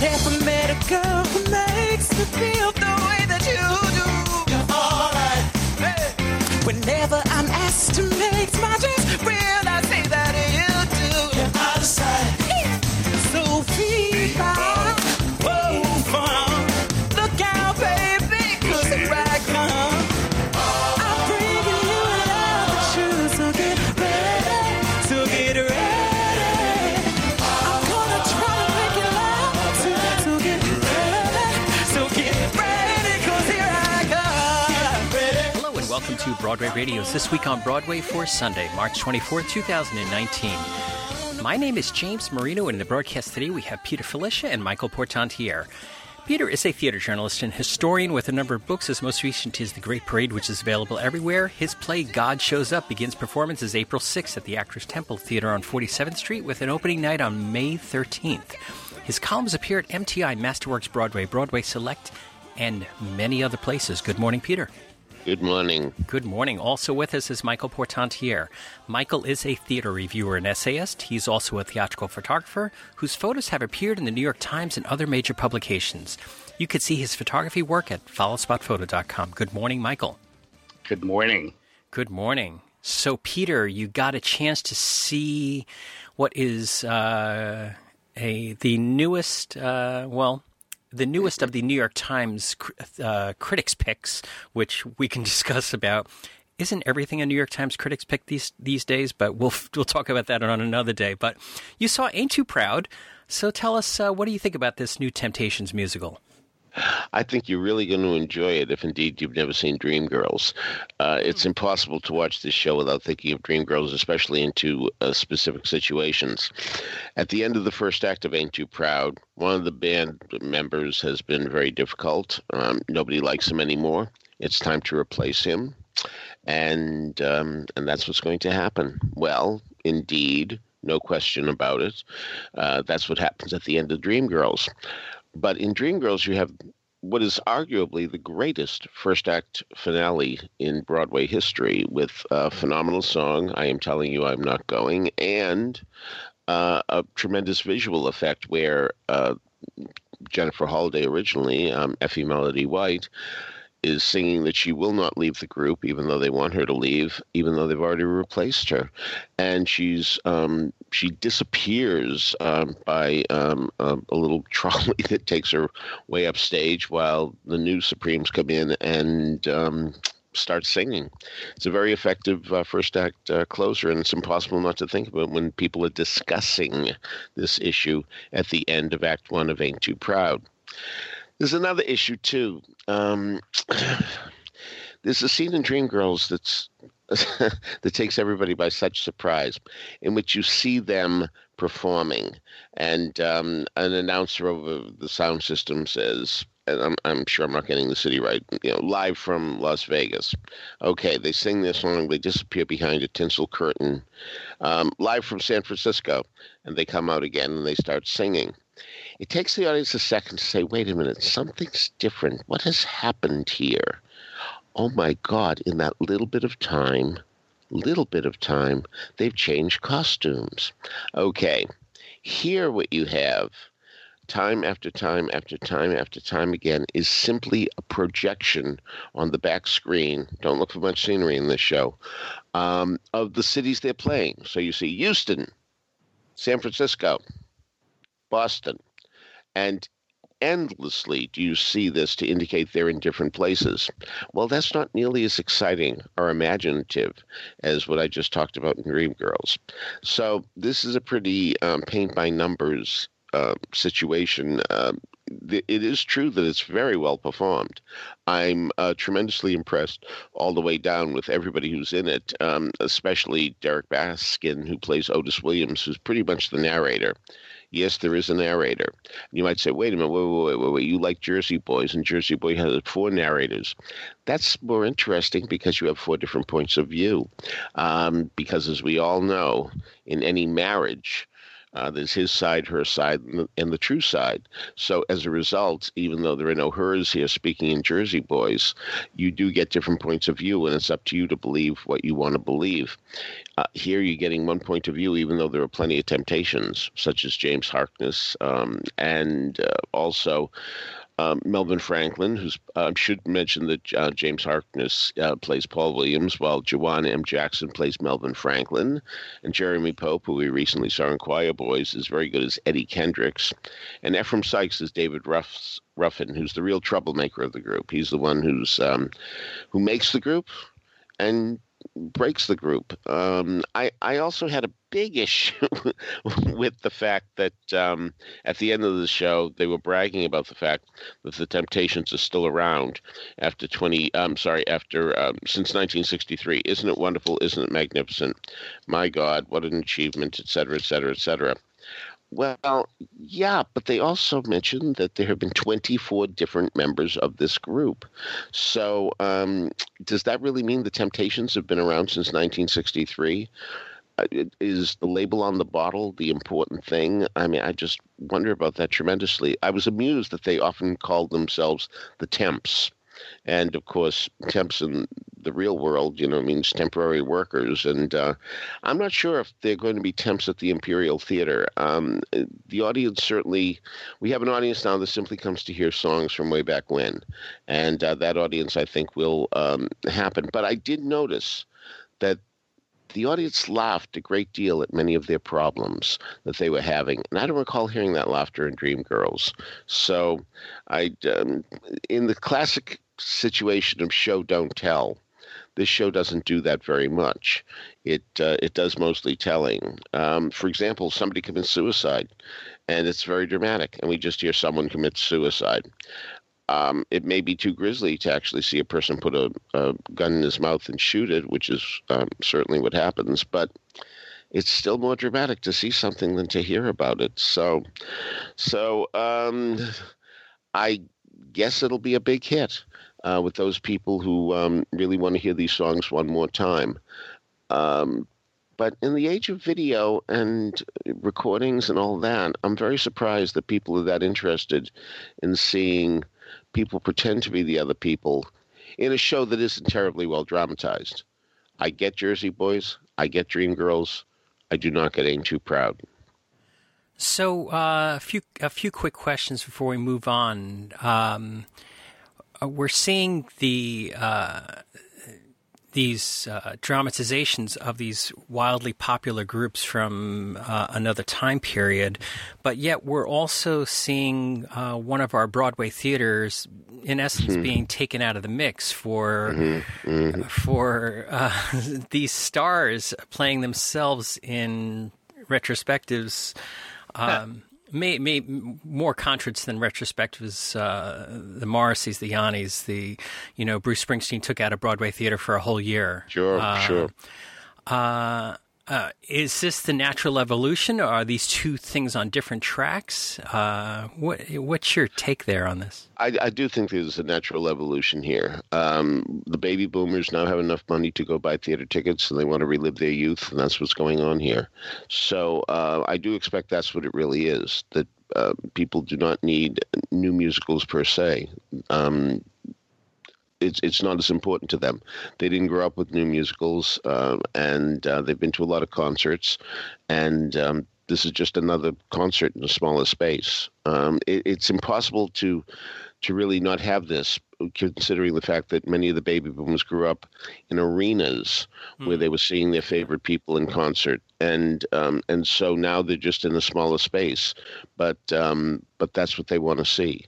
never met a girl who makes me feel the way that you do. You're alright. Hey. Whenever I'm asked to make my dreams real, Broadway Radio's This Week on Broadway for Sunday, March 24, 2019. My name is James Marino, and in the broadcast today we have Peter Filichia and Michael Portantiere. Peter is a theater journalist and historian with a number of books. His most recent is The Great Parade, which is available everywhere. His play God Shows Up begins performances April 6th at the Actors Temple Theater on 47th Street with an opening night on May 13th. His columns appear at MTI, Masterworks Broadway, Broadway Select, and many other places. Good morning, Peter. Good morning. Good morning. Also with us is Michael Portantiere. Michael is a theater reviewer and essayist. He's also a theatrical photographer whose photos have appeared in the New York Times and other major publications. You could see his photography work at followspotphoto.com. Good morning, Michael. Good morning. Good morning. So, Peter, you got a chance to see what is uh, a the newest, uh, well, the newest of the New York Times uh, critics picks, which we can discuss about. Isn't everything a New York Times critics pick these these days? But we'll we'll talk about that on another day. But you saw Ain't Too Proud, so tell us uh, what do you think about this new Temptations musical? I think you're really going to enjoy it if indeed you've never seen Dreamgirls. Uh, it's impossible to watch this show without thinking of Dreamgirls, especially into uh, specific situations. At the end of the first act of Ain't Too Proud, one of the band members has been very difficult. Um, nobody likes him anymore. It's time to replace him. And, um, and that's what's going to happen. Well, indeed, no question about it. Uh, that's what happens at the end of Dreamgirls. But in Dreamgirls, you have what is arguably the greatest first act finale in Broadway history with a phenomenal song, I Am Telling You I'm Not Going, and uh, a tremendous visual effect where uh, Jennifer Holliday originally, um, Effie Melody White, is singing that she will not leave the group, even though they want her to leave, even though they've already replaced her, and she's um, she disappears um, by um, a, a little trolley that takes her way upstage while the new Supremes come in and. Um, start singing. It's a very effective uh, first act uh, closer, and it's impossible not to think about when people are discussing this issue at the end of Act One of Ain't Too Proud. There's another issue too. Um, there's a scene in Dreamgirls that's that takes everybody by such surprise, in which you see them performing, and um, an announcer over the sound system says, and I'm, I'm sure I'm not getting the city right, you know, live from Las Vegas. Okay, they sing their song, they disappear behind a tinsel curtain, um, live from San Francisco, and they come out again and they start singing. It takes the audience a second to say, wait a minute, something's different. What has happened here? Oh my God, in that little bit of time, little bit of time, they've changed costumes. Okay, here what you have time after time after time after time again is simply a projection on the back screen. Don't look for much scenery in this show um, of the cities they're playing. So you see Houston, San Francisco, Boston, and endlessly do you see this to indicate they're in different places. Well, that's not nearly as exciting or imaginative as what I just talked about in Dreamgirls. So this is a pretty um, paint by numbers uh, situation. Uh, it is true that it's very well performed. I'm uh, tremendously impressed all the way down with everybody who's in it, um, especially Derrick Baskin, who plays Otis Williams, who's pretty much the narrator. Yes, there is a narrator. You might say, wait a minute, wait, wait, wait, wait. You like Jersey Boys, and Jersey Boy has four narrators. That's more interesting because you have four different points of view. Um, because as we all know, in any marriage, Uh, there's his side, her side, and the, and the, true side. So as a result, even though there are no hers here speaking in Jersey Boys, you do get different points of view, and it's up to you to believe what you want to believe. Uh, here you're getting one point of view, even though there are plenty of temptations, such as James Harkness, um, and uh, also um, Melvin Franklin, who's uh, should mention that uh, James Harkness uh, plays Paul Williams, while Jawan M. Jackson plays Melvin Franklin, and Jeremy Pope, who we recently saw in Choir Boys, is very good as Eddie Kendricks, and Ephraim Sykes is David Ruff's, Ruffin, who's the real troublemaker of the group. He's the one who's um, who makes the group, and breaks the group. Um, I I also had a big issue with the fact that um, at the end of the show they were bragging about the fact that the Temptations are still around after twenty. I'm sorry, after um, since 1963. Isn't it wonderful? Isn't it magnificent? My God, what an achievement, et cetera, et cetera, et cetera. Well, yeah, but they also mentioned that there have been 24 different members of this group. So, um, does that really mean the Temptations have been around since 1963? Uh, is the label on the bottle the important thing? I mean, I just wonder about that tremendously. I was amused that they often called themselves the Temps. And of course, temps in the real world, you know, means temporary workers. And uh, I'm not sure if they're going to be temps at the Imperial Theater. Um, the audience certainly, we have an audience now that simply comes to hear songs from way back when. And uh, that audience, I think, will um, happen. But I did notice that the audience laughed a great deal at many of their problems that they were having. And I don't recall hearing that laughter in Dreamgirls. So I, um, in the classic situation of show don't tell. This show doesn't do that very much. It uh, it does mostly telling. Um, for example, somebody commits suicide, and it's very dramatic, and we just hear someone commit suicide. Um, it may be too grisly to actually see a person put a, a gun in his mouth and shoot it, which is um, certainly what happens. But it's still more dramatic to see something than to hear about it. So, so um, I guess it'll be a big hit uh, with those people who um, really want to hear these songs one more time. Um, but in the age of video and recordings and all that, I'm very surprised that people are that interested in seeing people pretend to be the other people in a show that isn't terribly well dramatized. I get Jersey Boys, I get Dreamgirls, I do not get Ain't Too Proud. So, uh, a few a few quick questions before we move on. Um, we're seeing the uh, these uh, dramatizations of these wildly popular groups from uh, another time period, but yet we're also seeing uh, one of our Broadway theaters, in essence, mm-hmm. being taken out of the mix for mm-hmm. Mm-hmm. for uh, these stars playing themselves in retrospectives. Um, may, may more concerts than retrospectives. Uh, the Morrisseys, the Yannis, the you know Bruce Springsteen took out a Broadway theater for a whole year. Sure, uh, sure. Uh, uh, is this the natural evolution, or are these two things on different tracks? Uh, what what's your take there on this? I, I do think there's a natural evolution here. Um, the baby boomers now have enough money to go buy theater tickets, and they want to relive their youth, and that's what's going on here. So uh, I do expect that's what it really is. That uh, people do not need new musicals per se. Um, it's it's not as important to them. They didn't grow up with new musicals, uh, and uh, they've been to a lot of concerts, and um, this is just another concert in a smaller space. Um, it, it's impossible to to really not have this, considering the fact that many of the baby boomers grew up in arenas mm. where hmm. they were seeing their favorite people in concert, and um, and so now they're just in a smaller space, but um, but that's what they want to see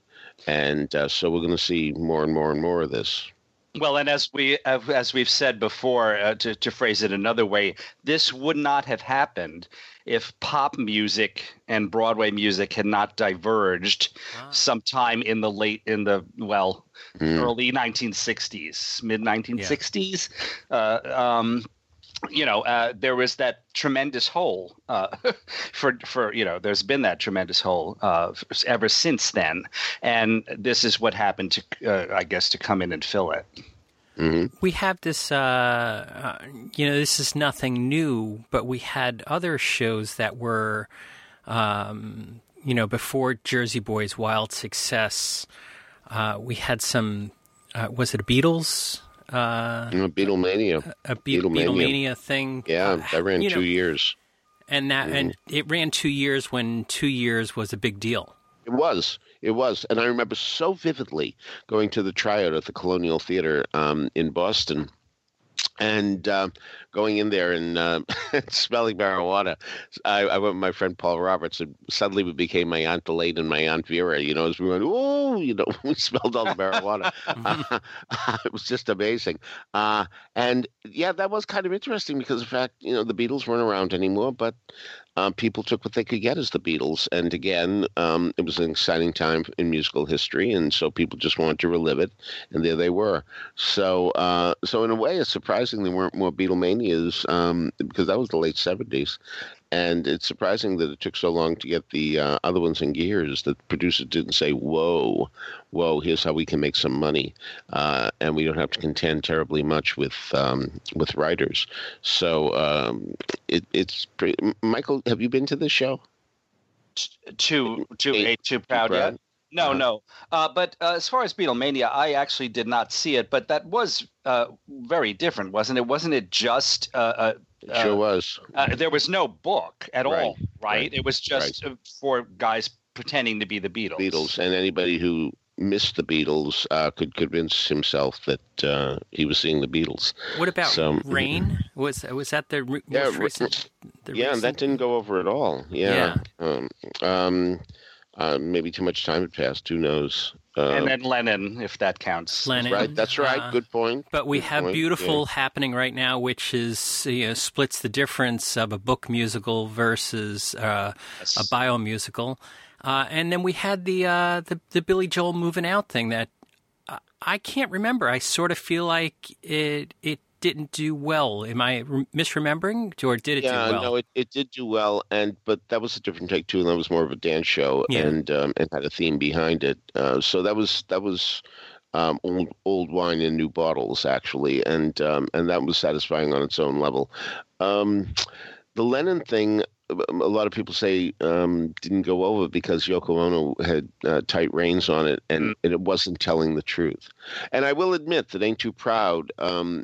and uh, so we're going to see more and more and more of this. Well, and as we as we've said before, uh, to to phrase it another way, this would not have happened if pop music and Broadway music had not diverged ah. sometime in the late in the well mm. early 1960s, mid 1960s. Yeah. Uh, um, you know, uh, there was that tremendous hole uh, for for you know. There's been that tremendous hole uh, ever since then, and this is what happened to, uh, I guess, to come in and fill it. Mm-hmm. We have this, uh, uh, you know, this is nothing new, but we had other shows that were um, you know, before Jersey Boys' wild success, uh, we had some. Uh, was it Beatles? Uh, You know, Beatlemania. a Be- Beatlemania. Beatlemania thing. Yeah, that ran you two know, years. and that and Mm-hmm. it ran two years when two years was a big deal. It was. It was. And I remember so vividly going to the tryout at the Colonial Theater um, in Boston and uh, going in there and uh, smelling marijuana. I, I went with my friend Paul Roberts, and suddenly we became my Aunt Elaine and my Aunt Vera. You know, as we went, oh, you know, we smelled all the marijuana. it was just amazing. Uh, and yeah, that was kind of interesting because, in fact, you know, the Beatles weren't around anymore, but um, people took what they could get as the Beatles. And again, um, it was an exciting time in musical history, and so people just wanted to relive it, and there they were. So, uh, so in a way, it's surprising there weren't more Beatlemanias um, because that was the late '70s, and it's surprising that it took so long to get the uh, other ones in gears. That producers didn't say, "Whoa, whoa, here's how we can make some money," uh, and we don't have to contend terribly much with um, with writers. So um, it, it's pretty, Michael. Have you been to this show? Too too ain't too proud yet. No, Uh-huh. no. Uh, but uh, as far as Beatlemania, I actually did not see it, but that was uh, very different, wasn't it? Wasn't it just uh, It sure uh, was. uh, there was no book at Right, all, right? right, It was just uh, for guys pretending to be the Beatles. Beatles, and anybody who missed the Beatles uh, could convince himself that uh, he was seeing the Beatles. What about So- Rain? Was was that the re- Yeah, most recent? the yeah, recent- that didn't go over at all. Yeah. Um, um, uh, maybe too much time had passed. Who knows? Uh, and then Lennon, if that counts. Lennon. right. That's right. Uh, Good point. But we Good have point. beautiful happening right now, which is you know splits the difference of a book musical versus uh, a bio musical, uh, and then we had the uh, the the Billy Joel moving out thing that uh, I can't remember. I sort of feel like it it didn't do well. Am I misremembering, or did it yeah, do well? no, it, it did do well, and but that was a different take too, and that was more of a dance show, Yeah. and um, and had a theme behind it. Uh, so that was that was um, old old wine in new bottles actually, and um, and that was satisfying on its own level. Um, the Lennon thing. A lot of people say um, didn't go over because Yoko Ono had uh, tight reins on it, and, and it wasn't telling the truth. And I will admit that "Ain't Too Proud" um,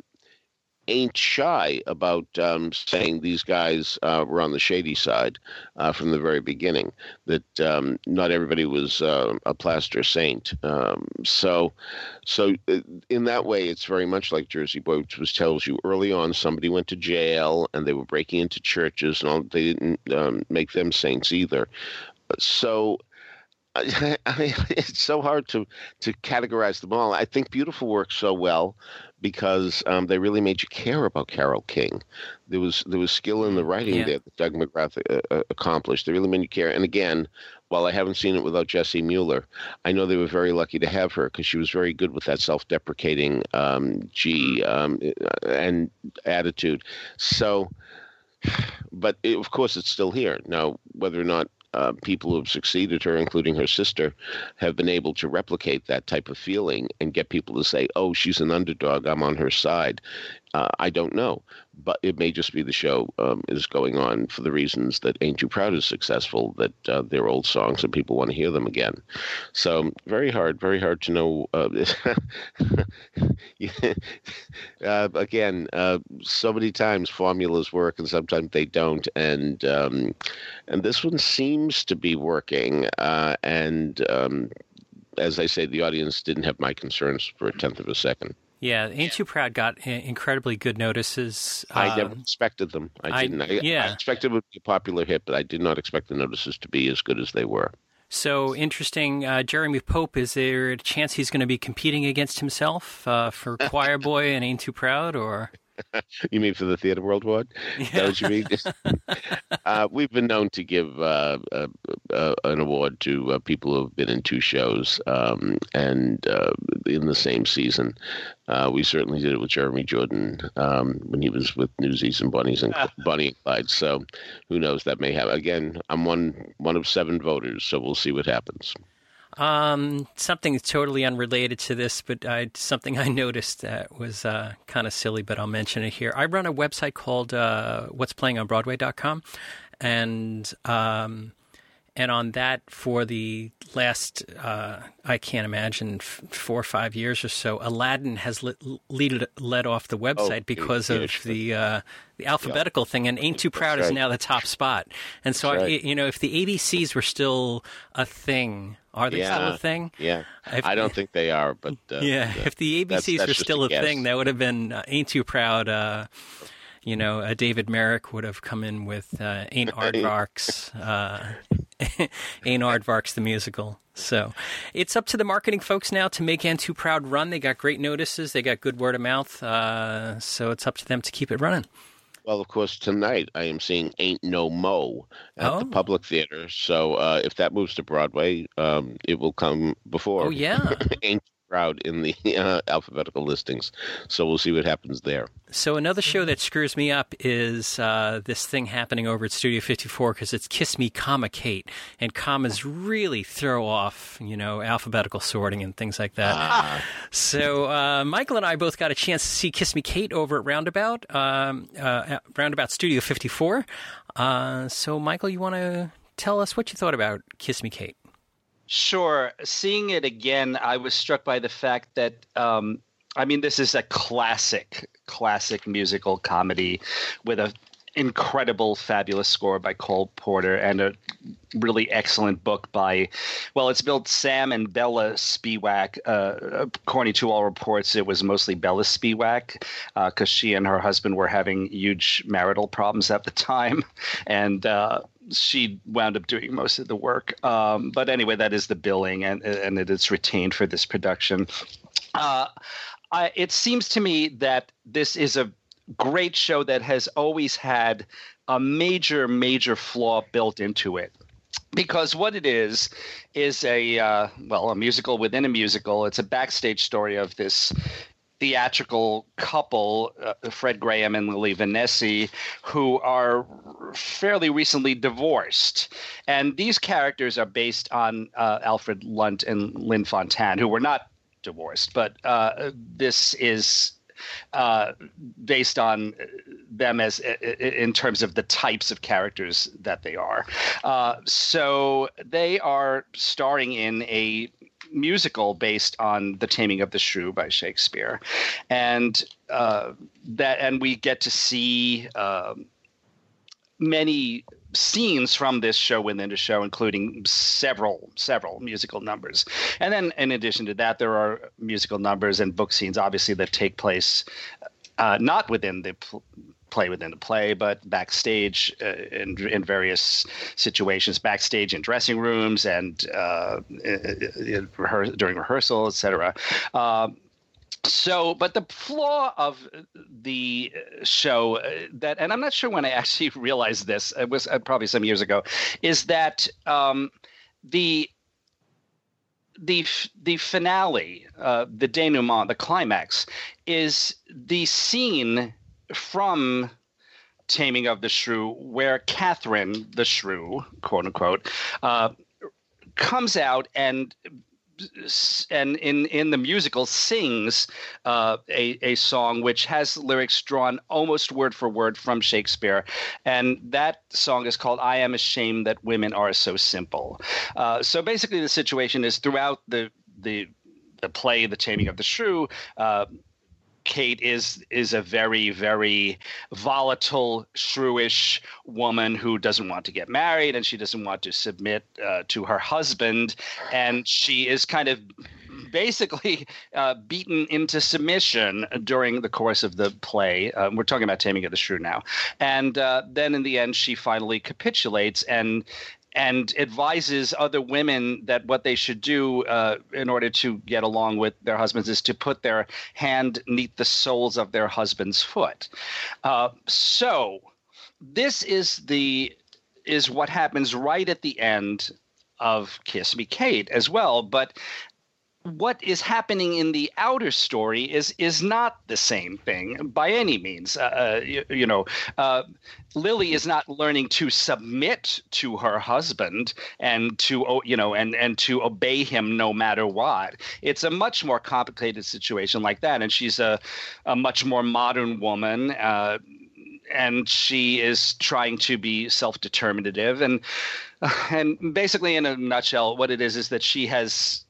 ain't shy about um, saying these guys uh, were on the shady side uh, from the very beginning. That um, not everybody was uh, a plaster saint. Um, so, so uh, in that way, it's very much like Jersey Boy, which was tells you early on somebody went to jail and they were breaking into churches and all. They didn't um, make them saints either. So. I, I, it's so hard to to categorize them all. I think Beautiful works so well because um, they really made you care about Carole King. There was there was skill in the writing Yeah. there that Doug McGrath uh, uh, accomplished. They really made you care. And again, while I haven't seen it without Jessie Mueller, I know they were very lucky to have her because she was very good with that self-deprecating um, G um, and attitude. So, but it, of course, it's still here now. Whether or not uh, people who have succeeded her, including her sister, have been able to replicate that type of feeling and get people to say, "Oh, she's an underdog. I'm on her side." Uh, I don't know, but it may just be the show um, is going on for the reasons that "Ain't Too Proud" is successful. That uh, they're old songs and people want to hear them again. So very hard, very hard to know. Uh, uh, again, uh, so many times formulas work and sometimes they don't, and um, and this one seems to be working. Uh, and um, as I say, the audience didn't have my concerns for a tenth of a second. Yeah, Ain't Too Proud got incredibly good notices. I never Um, expected them. I I- didn't. I, yeah. I expected it would be a popular hit, but I did not expect the notices to be as good as they were. So interesting. Uh, Jeremy Pope, is there a chance he's going to be competing against himself uh, for Choir Boy and Ain't Too Proud? Or You mean for the Theatre World Award? Is that what you mean? uh, we've been known to give uh, uh, uh, an award to uh, people who have been in two shows um, and uh, in the same season. Uh, we certainly did it with Jeremy Jordan um, when he was with Newsies and Bunnies and Bonnie and Clyde. So who knows? That may happen. Again, I'm one one of seven voters, so we'll see what happens. Um, something totally unrelated to this, but I, something I noticed that was uh, kind of silly, but I'll mention it here. I run a website called uh, What's Playing on Broadway.com, and um, and on that for the last uh, I can't imagine f- four or five years or so, Aladdin has lit, lead, led off the website Oh, because yeah, of the uh, the alphabetical thing, and Ain't Too Proud is right. now the top spot. And so, That's I, right. you know, if the ABCs were still a thing, are they still a thing? Yeah, If- I don't think they are, but uh, Yeah, if the ABCs that's were just still a guess. thing, that would have been uh, "Ain't Too Proud." Uh, you know, uh, David Merrick would have come in with uh, "Ain't Aardvarks," "Ain't Aardvarks" the musical. So it's up to the marketing folks now to make "Ain't Too Proud" run. They got great notices, they got good word of mouth, uh, so it's up to them to keep it running. Well, of course, tonight I am seeing Ain't No Mo at Oh. the Public Theater. So uh, if that moves to Broadway, um, it will come before Oh yeah. Ain't Proud in the uh, alphabetical listings. So we'll see what happens there. So another show that screws me up is uh, this thing happening over at Studio 54 because it's Kiss Me, comma Kate, and commas really throw off, you know, alphabetical sorting and things like that. So uh, Michael and I both got a chance to see Kiss Me, Kate over at Roundabout, um, uh, Roundabout Studio 54. Uh, so Michael, you want to tell us what you thought about Kiss Me, Kate? Sure. Seeing it again, I was struck by the fact that, um, I mean, this is a classic, classic musical comedy with an incredible, fabulous score by Cole Porter and a really excellent book by, well, it's built Sam and Bella Spewack. Uh, according to all reports, it was mostly Bella Spewack because she and her husband were having huge marital problems at the time, and. Uh, she wound up doing most of the work. Um, but anyway, that is the billing, and and it is retained for this production. Uh, I, it seems to me that this is a great show that has always had a major, major flaw built into it. Because what it is is a uh, well, a musical within a musical. It's a backstage story of this theatrical couple, uh, Fred Graham and Lilli Vanessi, who are fairly recently divorced. And these characters are based on uh, Alfred Lunt and Lynn Fontanne, who were not divorced, but uh, this is. Uh, based on them as in terms of the types of characters that they are, uh, so they are starring in a musical based on The Taming of the Shrew by Shakespeare, and uh, that and we get to see um many scenes from this show within the show, including several several musical numbers. And then, in addition to that, there are musical numbers and book scenes, obviously, that take place uh, not within the. Pl- play within the play, but backstage uh, in, in various situations, backstage in dressing rooms and uh, in rehear- during rehearsal, etc. Um, so, but the flaw of the show uh, that, and I'm not sure when I actually realized this, it was uh, probably some years ago, is that um, the the the finale, uh, the denouement, the climax, is the scene from Taming of the Shrew, where Catherine the Shrew, quote unquote, uh, comes out and and in in the musical sings uh, a a song which has lyrics drawn almost word for word from Shakespeare, and that song is called "I Am Ashamed That Women Are So Simple." Uh, so basically, the situation is throughout the the the play, "The Taming of the Shrew." Uh, Kate is is a very very volatile, shrewish woman who doesn't want to get married and she doesn't want to submit uh, to her husband, and she is kind of basically uh, beaten into submission during the course of the play. Um, we're talking about Taming of the Shrew now, and uh, then in the end, she finally capitulates and and advises other women that what they should do uh, in order to get along with their husbands is to put their hand neath the soles of their husband's foot. Uh, so this is the is what happens right at the end of Kiss Me Kate as well, but what is happening in the outer story is is not the same thing by any means. Uh, you, you, know, uh, Lily is not learning to submit to her husband and to you know and and to obey him no matter what. It's a much more complicated situation like that, and she's a a much more modern woman. Uh, and she is trying to be self-determinative and and basically in a nutshell what it is is that she has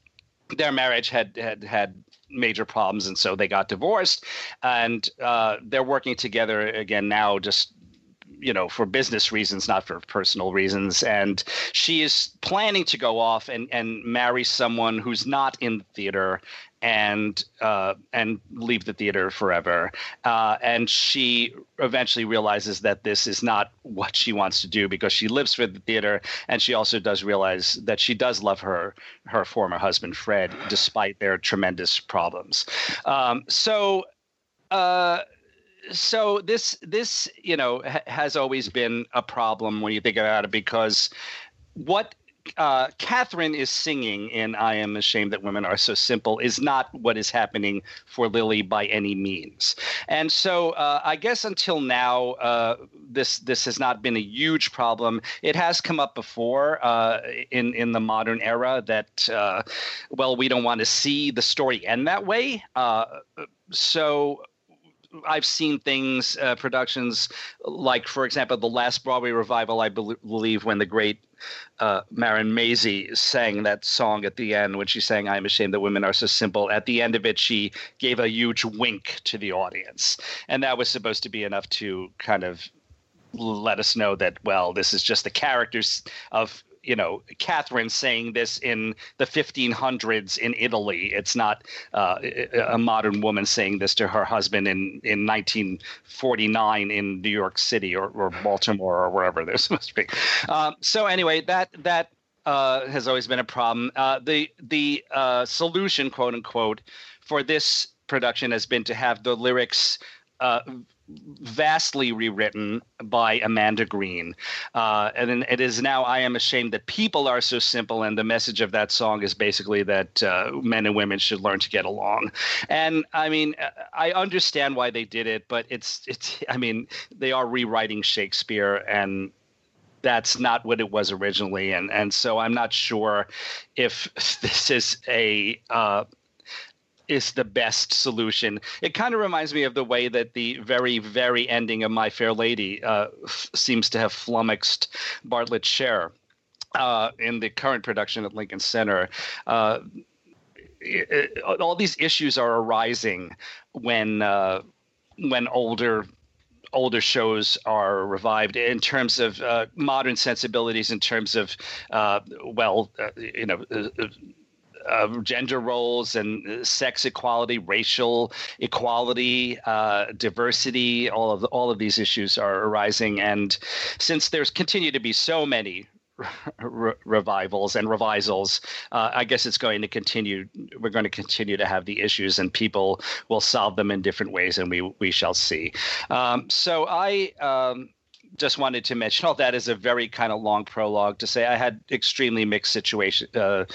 their marriage had had had major problems and so they got divorced. And uh, they're working together again now just you know for business reasons not for personal reasons and she is planning to go off and and marry someone who's not in the theater and uh, and leave the theater forever. Uh, and she eventually realizes that this is not what she wants to do because she lives for the theater, and she also does realize that she does love her her former husband Fred, despite their tremendous problems. Um, so. Uh, so this this you know ha- has always been a problem when you think about it because what uh, Catherine is singing in "I Am Ashamed That Women Are So Simple" is not what is happening for Lily by any means, and so uh, I guess until now uh, this this has not been a huge problem. It has come up before uh, in in the modern era that uh, well we don't want to see the story end that way. Uh, so I've seen things, uh, productions like, for example, the last Broadway revival, I believe, when the great uh, Marin Mazzie sang that song at the end when she sang "I'm ashamed that women are so simple." At the end of it, she gave a huge wink to the audience, and that was supposed to be enough to kind of let us know that well, this is just the characters of you know Catherine saying this in the 1500s in Italy. It's not uh, a modern woman saying this to her husband in in 1949 in New York City or, or Baltimore or wherever they're supposed to be. Um, so anyway, that that uh, has always been a problem. Uh, the the uh, solution, quote unquote, for this production has been to have the lyrics uh, vastly rewritten by Amanda Green. Uh, and it is now I am ashamed that people are so simple. And the message of that song is basically that uh, men and women should learn to get along. And I mean, I understand why they did it, but it's, it's, I mean, they are rewriting Shakespeare and that's not what it was originally and and so i'm not sure if this is a uh, is the best solution. It kind of reminds me of the way that the very, very ending of My Fair Lady uh, f- seems to have flummoxed Bartlett Sher uh, in the current production at Lincoln Center. Uh, it, it, all these issues are arising when uh, when older older shows are revived in terms of uh, modern sensibilities in terms of uh, well uh, you know uh, uh, gender roles and sex equality, racial equality, uh, diversity, all of all of these issues are arising. And since there's continue to be so many Re- revivals and revisals. Uh, I guess it's going to continue. We're going to continue to have the issues, and people will solve them in different ways, and we we shall see. Um, so I um, just wanted to mention all that is a very kind of long prologue to say I had extremely mixed situation uh,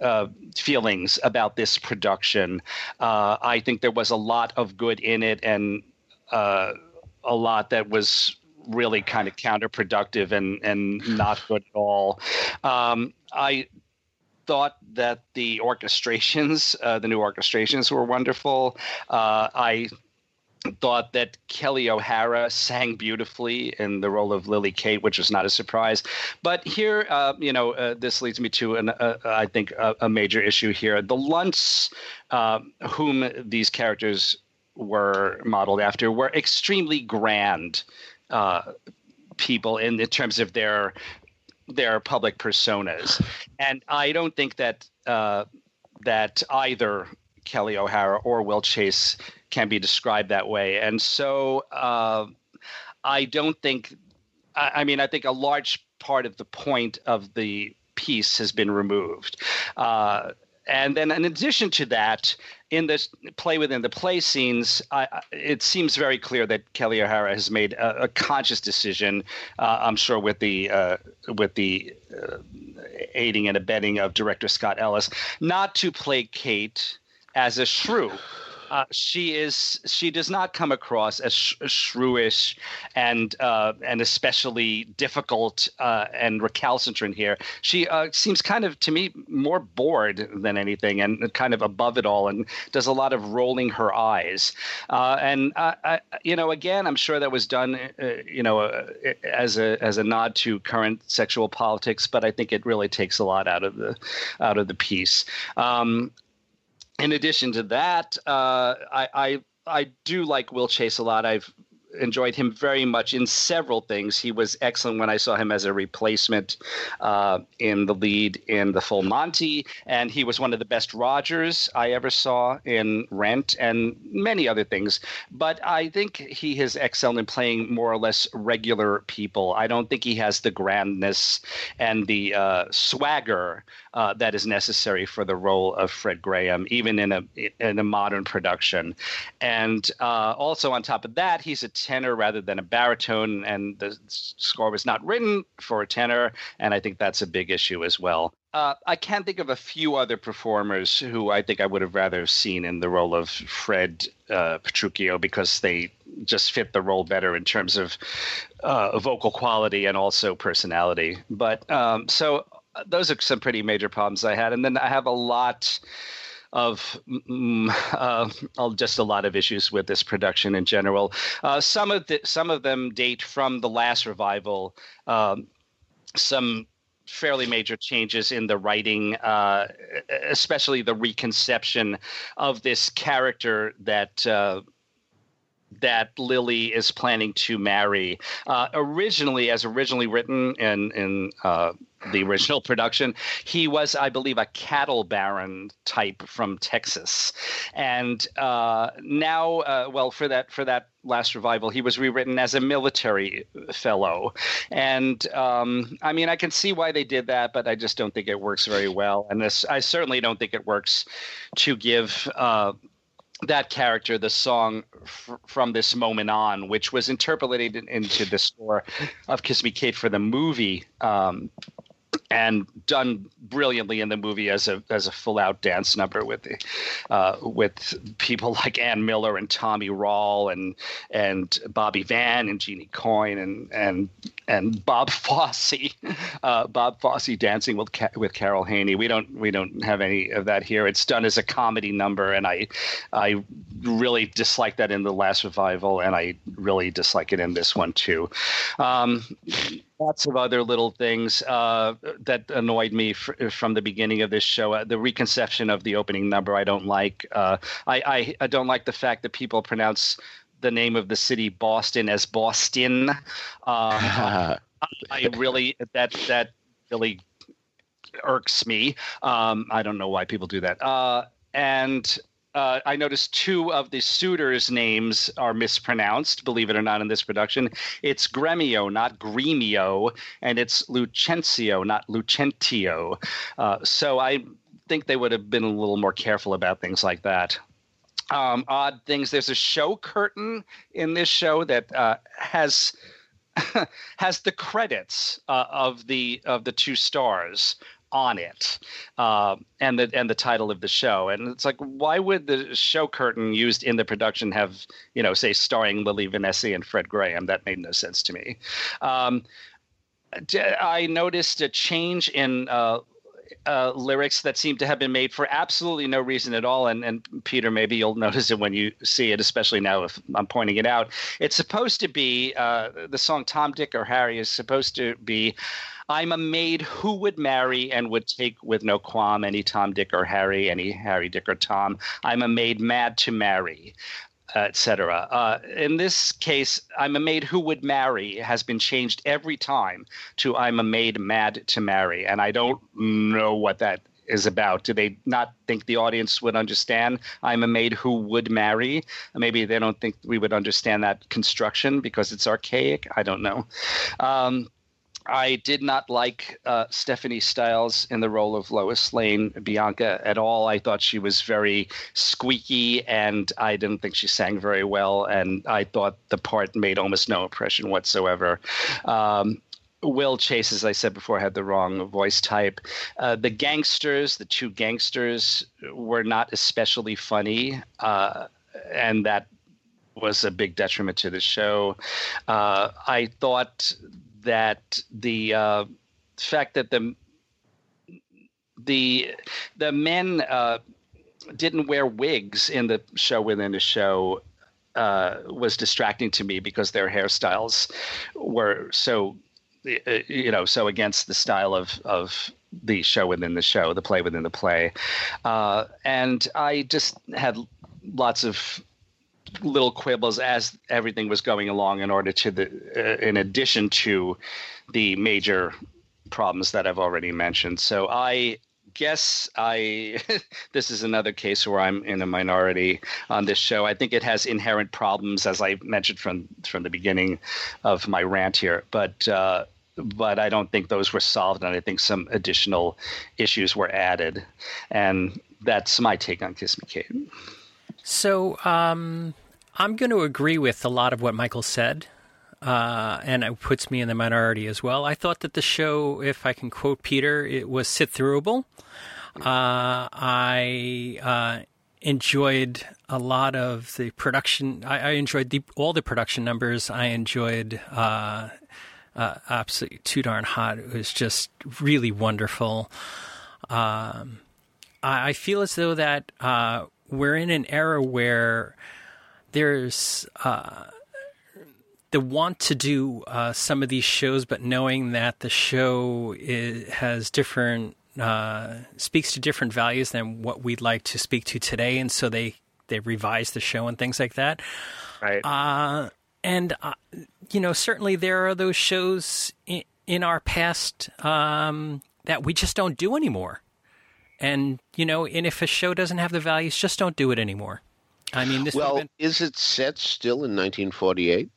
uh, feelings about this production. Uh, I think there was a lot of good in it and uh, a lot that was really kind of counterproductive and and not good at all. Um, I thought that the orchestrations, uh, the new orchestrations, were wonderful. Uh, I thought that Kelli O'Hara sang beautifully in the role of Lily Kate, which was not a surprise. But here, uh, you know, uh, this leads me to, an, uh, I think, a, a, major issue here. The Lunts, uh, whom these characters were modeled after, were extremely grand uh, people in, in terms of their their public personas, and I don't think that uh, that either Kelli O'Hara or Will Chase can be described that way. And so uh, I don't think, I, I, mean, I think a large part of the point of the piece has been removed. Uh, and then, in addition to that, in this play within the play scenes, I, it seems very clear that Kelli O'Hara has made a, a conscious decision. Uh, I'm sure with the uh, with the uh, aiding and abetting of director Scott Ellis, not to play Kate as a shrew Uh, she is. She does not come across as sh- shrewish and uh, and especially difficult uh, and recalcitrant here. She uh, seems kind of to me more bored than anything, and kind of above it all, and does a lot of rolling her eyes. Uh, and I, you know, again, I'm sure that was done, you know, as a as a nod to current sexual politics, but I think it really takes a lot out of the out of the piece. Um, in addition to that, uh, I, I I do like Will Chase a lot. I've enjoyed him very much in several things. He was excellent when I saw him as a replacement uh, in the lead in The Full Monty, and he was one of the best Rogers I ever saw in Rent and many other things. But I think he has excelled in playing more or less regular people. I don't think he has the grandness and the uh, swagger uh, that is necessary for the role of Fred Graham, even in a in a modern production. And uh, also on top of that, he's a tenor rather than a baritone, and the score was not written for a tenor, and I think that's a big issue as well. Uh, I can't think of a few other performers who I think I would have rather seen in the role of Fred uh, Petruchio because they just fit the role better in terms of uh, vocal quality and also personality. But um, so uh, those are some pretty major problems I had, and then I have a lot of mm, uh, just a lot of issues with this production in general. Uh, some of the, some of them date from the last revival. Um, some fairly major changes in the writing, uh, especially the reconception of this character that uh, that Lily is planning to marry. Uh, originally, as originally written in in uh, the original production, he was, I believe, a cattle baron type from Texas, and uh, now, uh, well, for that for that last revival, he was rewritten as a military fellow, and um, I mean, I can see why they did that, but I just don't think it works very well, and this I certainly don't think it works to give uh, that character the song f- from this moment on, which was interpolated into the score of Kiss Me Kate for the movie. Um, and done brilliantly in the movie as a as a full out dance number with uh, with people like Ann Miller and Tommy Rall and and Bobby Van and Jeannie Coyne and and and Bob Fosse, uh, Bob Fosse dancing with with Carol Haney. We don't we don't have any of that here. It's done as a comedy number, and I I really dislike that in the last revival, and I really dislike it in this one too. Um, lots of other little things uh, that annoyed me fr- from the beginning of this show. Uh, the reconception of the opening number I don't like. Uh, I, I, I don't like the fact that people pronounce the name of the city Boston as Boston. I, I really that that really irks me. Um, I don't know why people do that. Uh, and uh, I noticed two of the suitors' names are mispronounced, believe it or not, in this production. It's Gremio, not Gremio, and it's Lucencio, not Lucentio. Uh, so I think they would have been a little more careful about things like that. Um, odd things. There's a show curtain in this show that uh, has has the credits uh, of the of the two stars on it uh, and the and the title of the show and it's like why would the show curtain used in the production have you know say starring lilli vanessi and fred graham that made no sense to me um, I noticed a change in uh, uh, lyrics that seem to have been made for absolutely no reason at all. And, and Peter, maybe you'll notice it when you see it, especially now if I'm pointing it out. It's supposed to be uh, the song Tom, Dick, or Harry is supposed to be I'm a maid who would marry and would take with no qualm any Tom, Dick, or Harry, any Harry, Dick, or Tom. I'm a maid mad to marry. Etc. Uh, in this case, I'm a maid who would marry has been changed every time to I'm a maid mad to marry, and I don't know what that is about. Do they not think the audience would understand I'm a maid who would marry? Maybe they don't think we would understand that construction because it's archaic. I don't know. Um, I did not like uh, Stephanie Styles in the role of Lois Lane Bianca at all. I thought she was very squeaky, and I didn't think she sang very well. And I thought the part made almost no impression whatsoever. Um, Will Chase, as I said before, had the wrong voice type. Uh, the gangsters, the two gangsters, were not especially funny. Uh, and that was a big detriment to the show. Uh, I thought that the uh, fact that the the the men uh, didn't wear wigs in the show within the show uh, was distracting to me because their hairstyles were so uh, you know so against the style of of the show within the show, the play within the play, uh, and I just had lots of little quibbles as everything was going along in order to the uh, in addition to the major problems that I've already mentioned. So I guess I this is another case where I'm in a minority on this show. I think it has inherent problems, as I mentioned from from the beginning of my rant here, but. Uh, but I don't think those were solved, and I think some additional issues were added, and that's my take on Kiss Me. So um, I'm going to agree with a lot of what Michael said. Uh, and it puts me in the minority as well. I thought that the show, if I can quote Peter, it was sit throughable. Uh, I uh, enjoyed a lot of the production. I, I enjoyed the, all the production numbers. I enjoyed uh, uh, absolutely too darn hot. It was just really wonderful. Um, I, I, feel as though that uh, we're in an era where there's uh, the want to do uh, some of these shows, but knowing that the show is, has different uh, speaks to different values than what we'd like to speak to today, and so they they revise the show and things like that. Right. Uh, and uh, you know, certainly there are those shows in, in our past um, that we just don't do anymore. And you know, and if a show doesn't have the values, just don't do it anymore. I mean, this. Well, been... is it set still in 1948?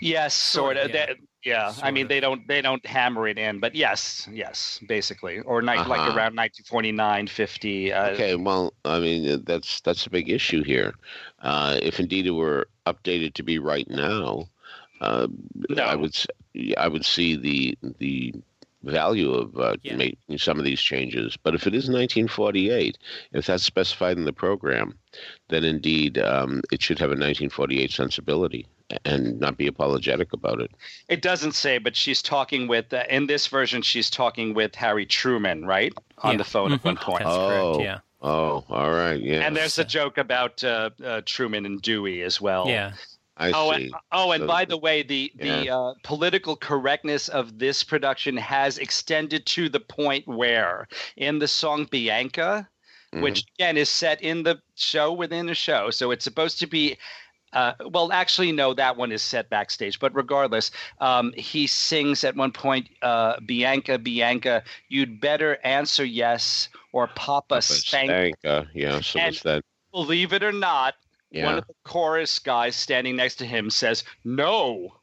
Yes, sort, of. Yeah, yeah. I mean, of. they don't they don't hammer it in, but yes, yes, basically, or ni- Uh-huh. like around 1949, 50. Uh, Okay, well, I mean uh, that's that's a big issue here. Uh, if indeed it were updated to be right now, uh, No. I would s- I would see the the value of uh, Yeah. making some of these changes. But if it is 1948, if that's specified in the program, then indeed um, it should have a 1948 sensibility and not be apologetic about it. It doesn't say, but she's talking with uh, in this version. She's talking with Harry Truman, right, on Yeah. the phone at Mhm. one point. That's Oh. correct. Yeah. Oh, all right, yeah. And there's a joke about uh, uh, Truman and Dewey as well. Yeah. I Oh, see. and, oh, and So- by the way, the the uh, political correctness of this production has extended to the point where in the song Bianca, Mhm. which again is set in the show within the show, so it's supposed to be. Uh, well, actually, no, that one is set backstage. But regardless, um, he sings at one point, uh, "Bianca, Bianca, you'd better answer yes, or Papa Papa spank." Stanka, yeah. So And- what's that? Believe it or not, one of the chorus guys standing next to him says, "No."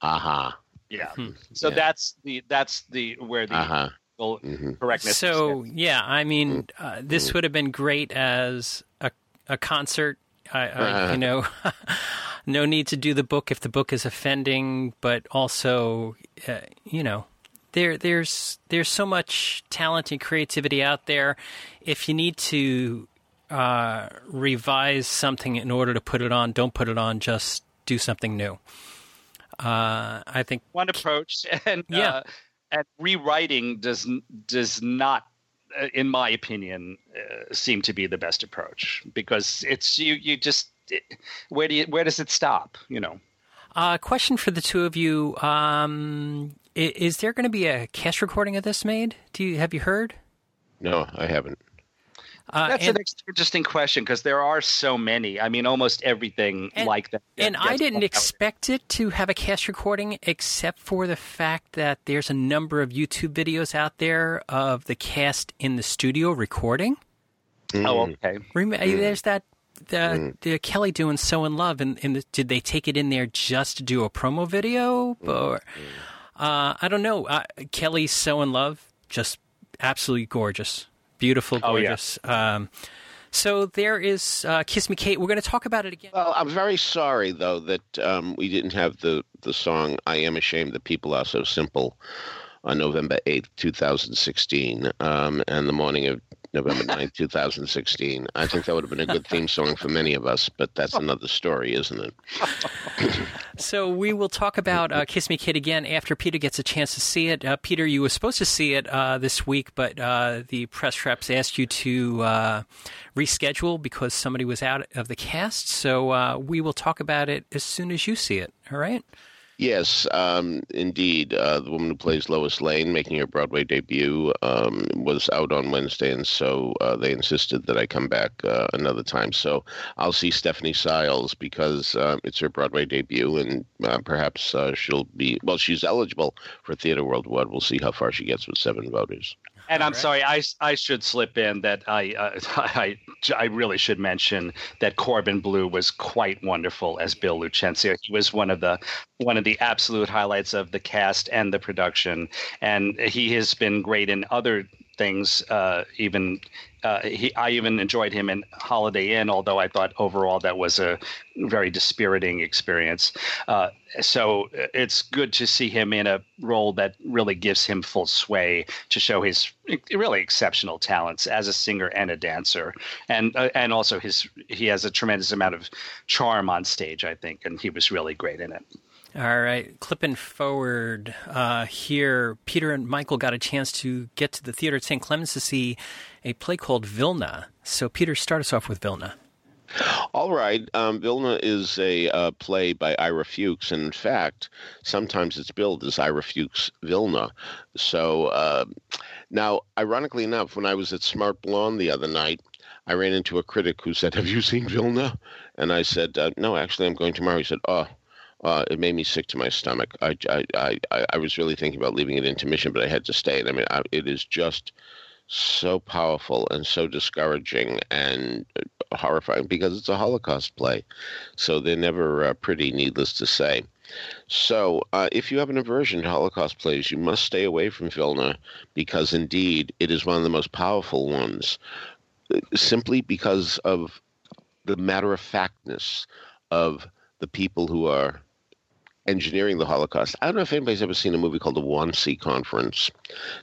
uh-huh Yeah. Hmm. So Yeah. that's the that's the where the Uh-huh. political hmm correctness. So yeah, I mean, Mm. uh, this would have been great as a a concert. I, I Uh-huh. you know, no need to do the book if the book is offending, but also, uh, you know, there there's there's so much talent and creativity out there. If you need to uh, revise something in order to put it on, don't put it on. Just do something new. Uh, I think one approach, and Yeah. uh, and rewriting does does not, uh, in my opinion, uh, seem to be the best approach because it's you you just it, where do you where does it stop? You know. Uh, question for the two of you: um, i- Is there going to be a cast recording of this made? Do you have you heard? No, I haven't. Uh, That's and, an interesting question because there are so many. I mean, almost everything And- like that. and I didn't expect it to have a cast recording, except for the fact that there's a number of YouTube videos out there of the cast in the studio recording. Oh, Mm. okay. Rem- Mm. There's that. The, the Kelli doing "So in Love" and, and the, did they take it in there just to do a promo video Mm. or uh, I don't know. Uh, Kelli's "So in Love" just absolutely gorgeous, beautiful, Oh, yeah. gorgeous. Um, so there is uh, "Kiss Me, Kate." We're going to talk about it again. Well, I'm very sorry though that um, we didn't have the the song "I Am Ashamed That People Are So Simple" on November eighth, two thousand sixteen, um, and the morning of November 9th, 2016. I think that would have been a good theme song for many of us, but that's another story, isn't it? so we will talk about uh, Kiss Me Kate again after Peter gets a chance to see it. Uh, Peter, you were supposed to see it uh, this week, but uh, the press reps asked you to uh, reschedule because somebody was out of the cast. So uh, we will talk about it as soon as you see it. All right? Yes, um, indeed. Uh, the woman who plays Lois Lane, making her Broadway debut, um, was out on Wednesday, and so uh, they insisted that I come back uh, another time. So I'll see Stephanie Styles because uh, it's her Broadway debut, and uh, perhaps uh, she'll be well. She's eligible for Theatre Worldwide. We'll see how far she gets with seven voters. And I'm right. sorry, I, I should slip in that I, uh, I I really should mention that Corbin Bleu was quite wonderful as Bill Lucentio. He was one of the one of the absolute highlights of the cast and the production, and he has been great in other things. Uh, even uh, he, I even enjoyed him in Holiday Inn, although I thought overall that was a very dispiriting experience. Uh, so uh, it's good to see him in a role that really gives him full sway to show his really exceptional talents as a singer and a dancer, and uh, and also his he has a tremendous amount of charm on stage, I think, and he was really great in it. All right, clipping forward uh, here, Peter and Michael got a chance to get to the theater at St. Clements to see a play called Vilna. So, Peter, start us off with Vilna. All right. Um, Vilna is a uh, play by Ira Fuchs, and in fact, sometimes it's billed as Ira Fuchs Vilna. So uh, now, ironically enough, when I was at Smart Blonde the other night, I ran into a critic who said, "Have you seen Vilna?" And I said, uh, "No, actually, I'm going tomorrow." He said, "Oh." Uh, it made me sick to my stomach. I, I, I, I was really thinking about leaving it intermission, but I had to stay. And I mean, I, it is just so powerful and so discouraging and uh, horrifying because it's a Holocaust play. So they're never uh, pretty, needless to say. So, uh, if you have an aversion to Holocaust plays, you must stay away from Vilna because indeed it is one of the most powerful ones, uh, simply because of the matter of factness of the people who are engineering the Holocaust. I don't know if anybody's ever seen a movie called the Wannsee Conference,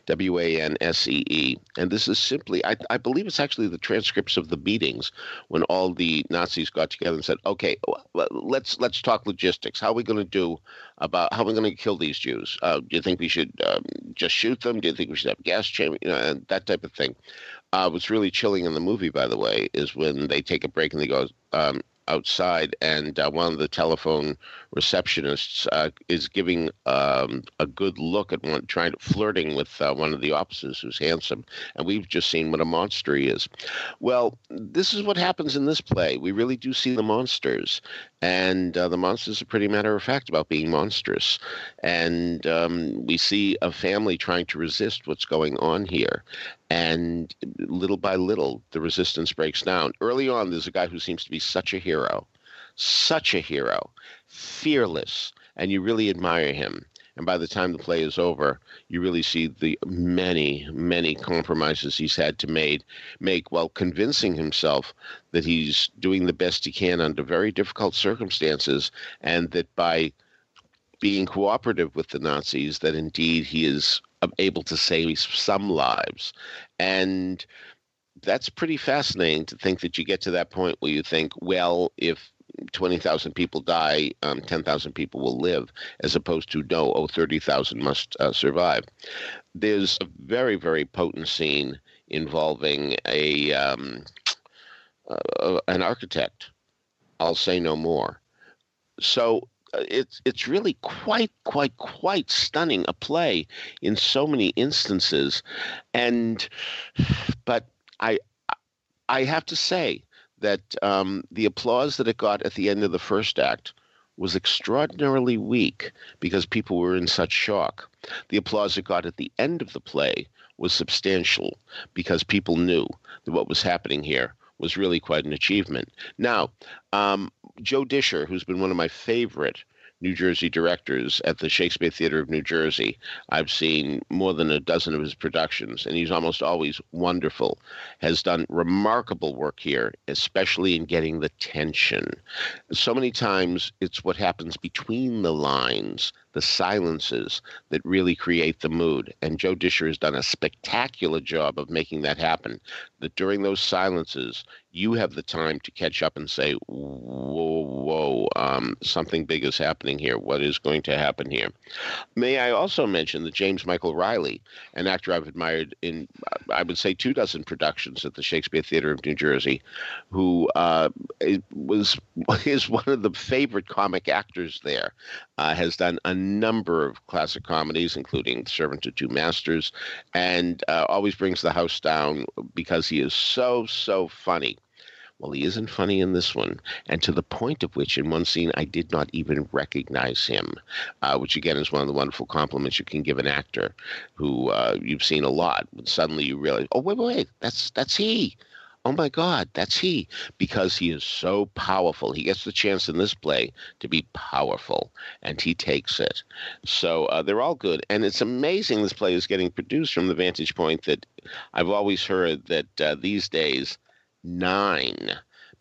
W A N S E E. And this is simply, I, I, believe it's actually the transcripts of the meetings when all the Nazis got together and said, okay, let's let's talk logistics. How are we going to do about how are we going to kill these Jews? Uh, do you think we should um, just shoot them? Do you think we should have gas chamber? You know, and that type of thing. Uh, what's really chilling in the movie, by the way, is when they take a break and they go, um, outside, and uh, one of the telephone receptionists uh, is giving um, a good look at one, trying to flirting with uh, one of the officers who's handsome, and we've just seen what a monster he is. Well, this is what happens in this play. We really do see the monsters, and uh, the monsters are pretty matter of fact about being monstrous, and um, we see a family trying to resist what's going on here, and little by little the resistance breaks down. Early on, there's a guy who seems to be such a hero, such a hero, fearless, and you really admire him. And by the time the play is over, you really see the many, many compromises he's had to made, make while convincing himself that he's doing the best he can under very difficult circumstances, and that by being cooperative with the Nazis, that indeed he is um, able to save some lives. And that's pretty fascinating to think that you get to that point where you think, well, if 20,000 people die, um, 10,000 people will live, as opposed to no, oh, 30,000 must uh, survive. There's a very, very potent scene involving a um, uh, an architect. I'll say no more. So uh, it's it's really quite quite quite stunning a play in so many instances, and but I I have to say that um, the applause that it got at the end of the first act was extraordinarily weak because people were in such shock. The applause it got at the end of the play was substantial because people knew that what was happening here was really quite an achievement. Now, um, Joe Discher, who's been one of my favorite New Jersey directors at the Shakespeare Theater of New Jersey. I've seen more than a dozen of his productions, and he's almost always wonderful. Has done remarkable work here, especially in getting the tension. So many times it's what happens between the lines the silences that really create the mood. And Joe Discher has done a spectacular job of making that happen. That during those silences, you have the time to catch up and say, whoa, whoa, um, something big is happening here. What is going to happen here? May I also mention that James Michael Reilly, an actor I've admired in, I would say, two dozen productions at the Shakespeare Theater of New Jersey, who uh, was is one of the favorite comic actors there, uh, has done a number of classic comedies, including Servant to Two Masters, and uh, always brings the house down because he is so, so funny. Well, he isn't funny in this one, and to the point of which, in one scene, I did not even recognize him, uh, which again is one of the wonderful compliments you can give an actor who uh, you've seen a lot. When suddenly you realize, oh wait, wait, wait, that's that's he. Oh my God, that's he, because he is so powerful. He gets the chance in this play to be powerful, and he takes it. So uh, they're all good, and it's amazing this play is getting produced from the vantage point that I've always heard that uh, these days nine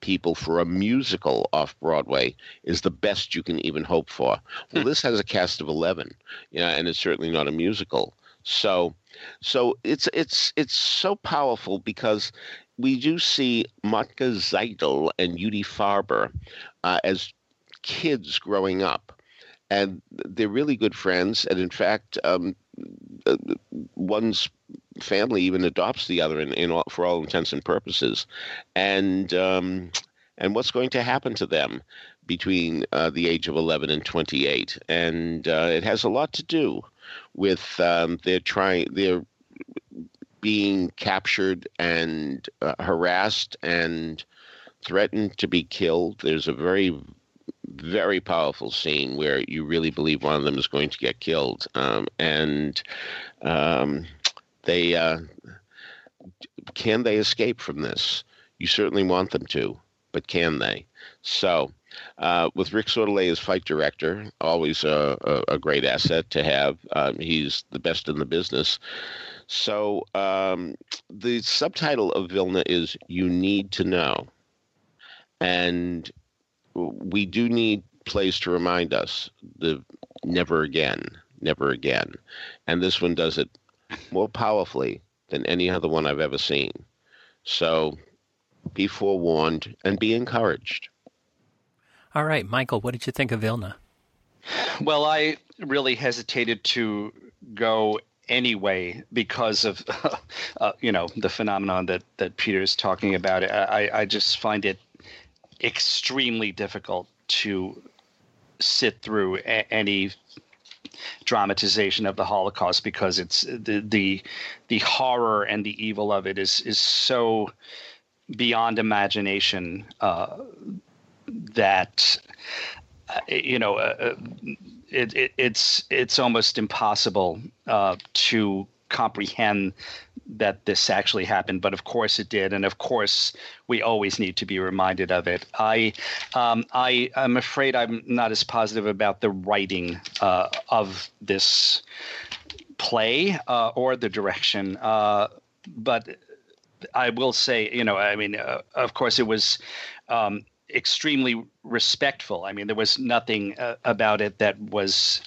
people for a musical off Broadway is the best you can even hope for. Well, hmm. this has a cast of 11, yeah, and it's certainly not a musical. So, so it's it's it's so powerful because we do see Motka Zeidel and Judy Farber uh, as kids growing up, and they're really good friends. And in fact, um, one's family even adopts the other in, in all, for all intents and purposes, and um, and what's going to happen to them between uh, the age of 11 and 28, and uh, it has a lot to do with um, their trying their being captured and uh, harassed and threatened to be killed. There's a very very powerful scene where you really believe one of them is going to get killed, um, and um, they uh, can they escape from this? You certainly want them to, but can they? So, uh, with Rick Sordelet as fight director, always a, a, a great asset to have. Um, he's the best in the business. So, um, the subtitle of Vilna is "You Need to Know," and we do need plays to remind us the never again, never again, and this one does it more powerfully than any other one I've ever seen. So be forewarned and be encouraged. All right, Michael, what did you think of Vilna? Well, I really hesitated to go anyway because of uh, you know the phenomenon that that Peter is talking about. I I just find it extremely difficult to sit through a- any dramatization of the Holocaust because it's the the the horror and the evil of it is is so beyond imagination uh, that uh, you know uh, uh, it, it, it's it's almost impossible uh, to comprehend that this actually happened, but of course it did, and of course we always need to be reminded of it. I, um, I am afraid I'm not as positive about the writing uh, of this play uh, or the direction, uh, but I will say, you know, I mean, uh, of course it was. Um, extremely respectful. I mean, there was nothing uh, about it that was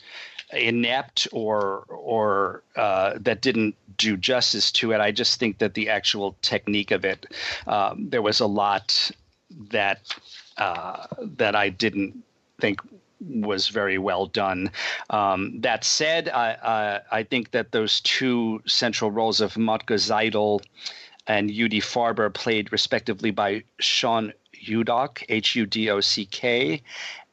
inept or or uh, that didn't do justice to it. I just think that the actual technique of it, um, there was a lot that uh, that I didn't think was very well done. Um, that said, I, I, I think that those two central roles of Motka Zeidel and Judy Farber, played respectively by Sean Hudock, H U D O C K,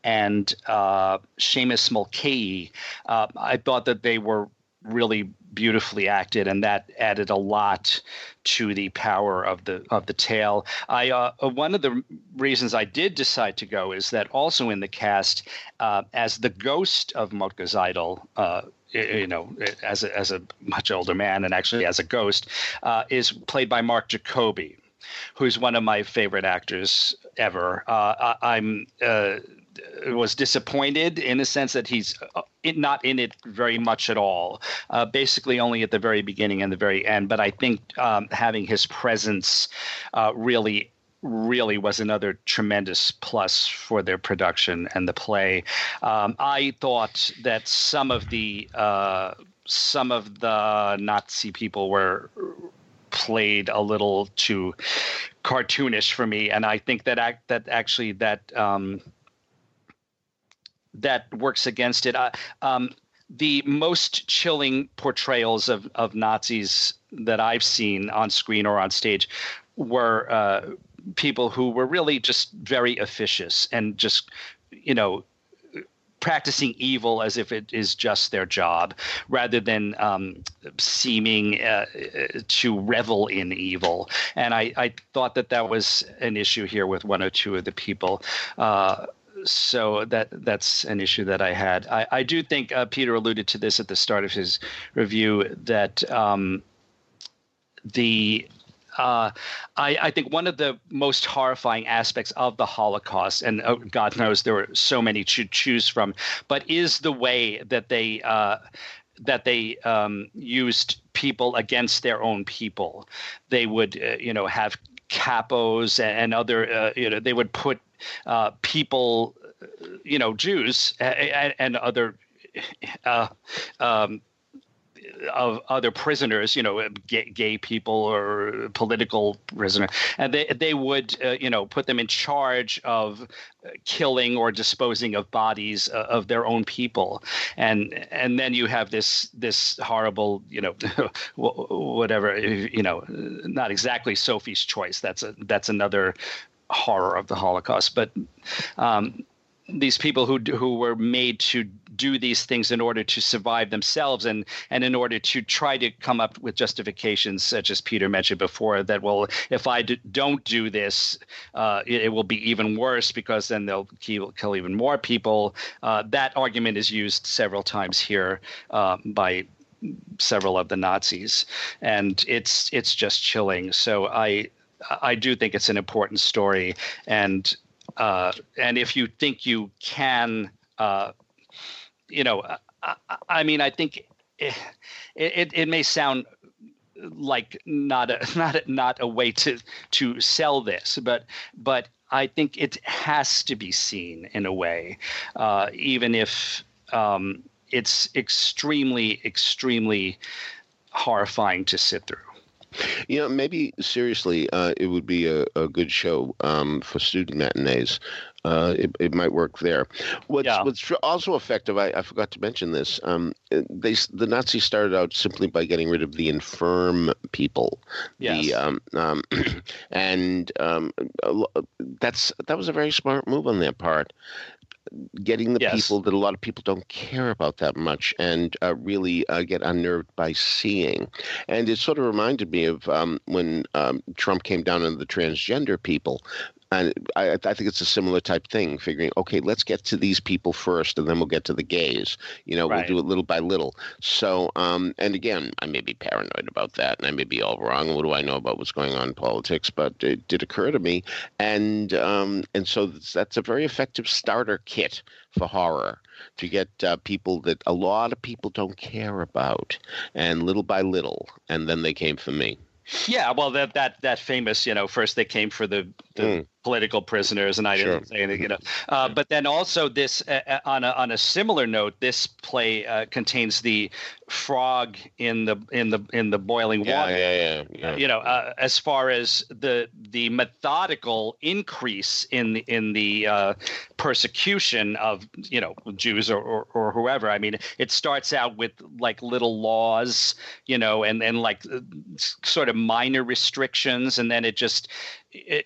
and uh, Seamus Mulcahy. Uh, I thought that they were really beautifully acted, and that added a lot to the power of the of the tale. I uh, uh one of the reasons I did decide to go is that also in the cast uh, as the ghost of Motka Zeidel, uh, you know, as a, as a much older man and actually as a ghost, uh, is played by Mark Jacoby, who's one of my favorite actors ever. Uh, I, am was disappointed in the sense that he's uh, not in it very much at all. Uh, basically, only at the very beginning and the very end. But I think um, having his presence uh, really really was another tremendous plus for their production and the play. Um, I thought that some of the uh, some of the Nazi people were played a little too cartoonish for me, and I think that act that actually that um, that works against it. Uh, um, the most chilling portrayals of, of Nazis that I've seen on screen or on stage were uh, people who were really just very officious and just, you know, practicing evil as if it is just their job, rather than um, seeming uh, to revel in evil. And I, I, thought that that was an issue here with one or two of the people. Uh, so that that's an issue that I had. I, I do think uh, Peter alluded to this at the start of his review that um, the uh, I, I, think one of the most horrifying aspects of the Holocaust, and oh, God knows there were so many to choose from, but is the way that they uh, that they um, used people against their own people. They would, uh, you know, have capos and other, uh, you know, they would put uh, people, you know, Jews and, and other. Uh, um, of other prisoners, you know, gay, gay people or political prisoner, and they they would uh, you know put them in charge of uh, killing or disposing of bodies uh, of their own people, and and then you have this this horrible you know whatever you know not exactly Sophie's choice. That's a that's another horror of the Holocaust, but. Um, these people who who were made to do these things in order to survive themselves and and in order to try to come up with justifications such as Peter mentioned before that well if I d- don't do this uh, it, it, will be even worse because then they'll kill, kill even more people uh, that argument is used several times here uh, by several of the Nazis and it's it's just chilling so I I do think it's an important story and uh, and if you think you can, uh, you know, I, I, mean, I think it, it, it may sound like not a not a, not a way to to sell this, but but I think it has to be seen in a way, uh, even if um, it's extremely extremely horrifying to sit through. You know, maybe seriously, uh, it would be a, a good show um, for student matinees. Uh, it, it might work there. What's, yeah. what's also effective, I, I forgot to mention this. Um, they the Nazis started out simply by getting rid of the infirm people. Yes. The, um, um, and um, that's that was a very smart move on their part getting the yes. people that a lot of people don't care about that much and uh, really uh, get unnerved by seeing. And it sort of reminded me of um, when um, Trump came down on the transgender people. And I, I, think it's a similar type thing, figuring, okay, let's get to these people first, and then we'll get to the gays. You know, right. we'll do it little by little. So, um, and again, I may be paranoid about that, and I may be all wrong. What do I know about what's going on in politics? But it did occur to me, and um, and so that's a very effective starter kit for horror to get uh, people that a lot of people don't care about, and little by little, and then they came for me. Yeah, well, that that that famous, you know, first they came for the the mm political prisoners, and I sure. didn't say anything. You know, uh, but then also this uh, uh, on a on a similar note, this play uh, contains the frog in the in the in the boiling yeah, water. Yeah, yeah, yeah. You know, uh, as far as the the methodical increase in the in the uh, persecution of you know Jews or, or, or whoever. I mean, it starts out with like little laws, you know, and and like sort of minor restrictions, and then it just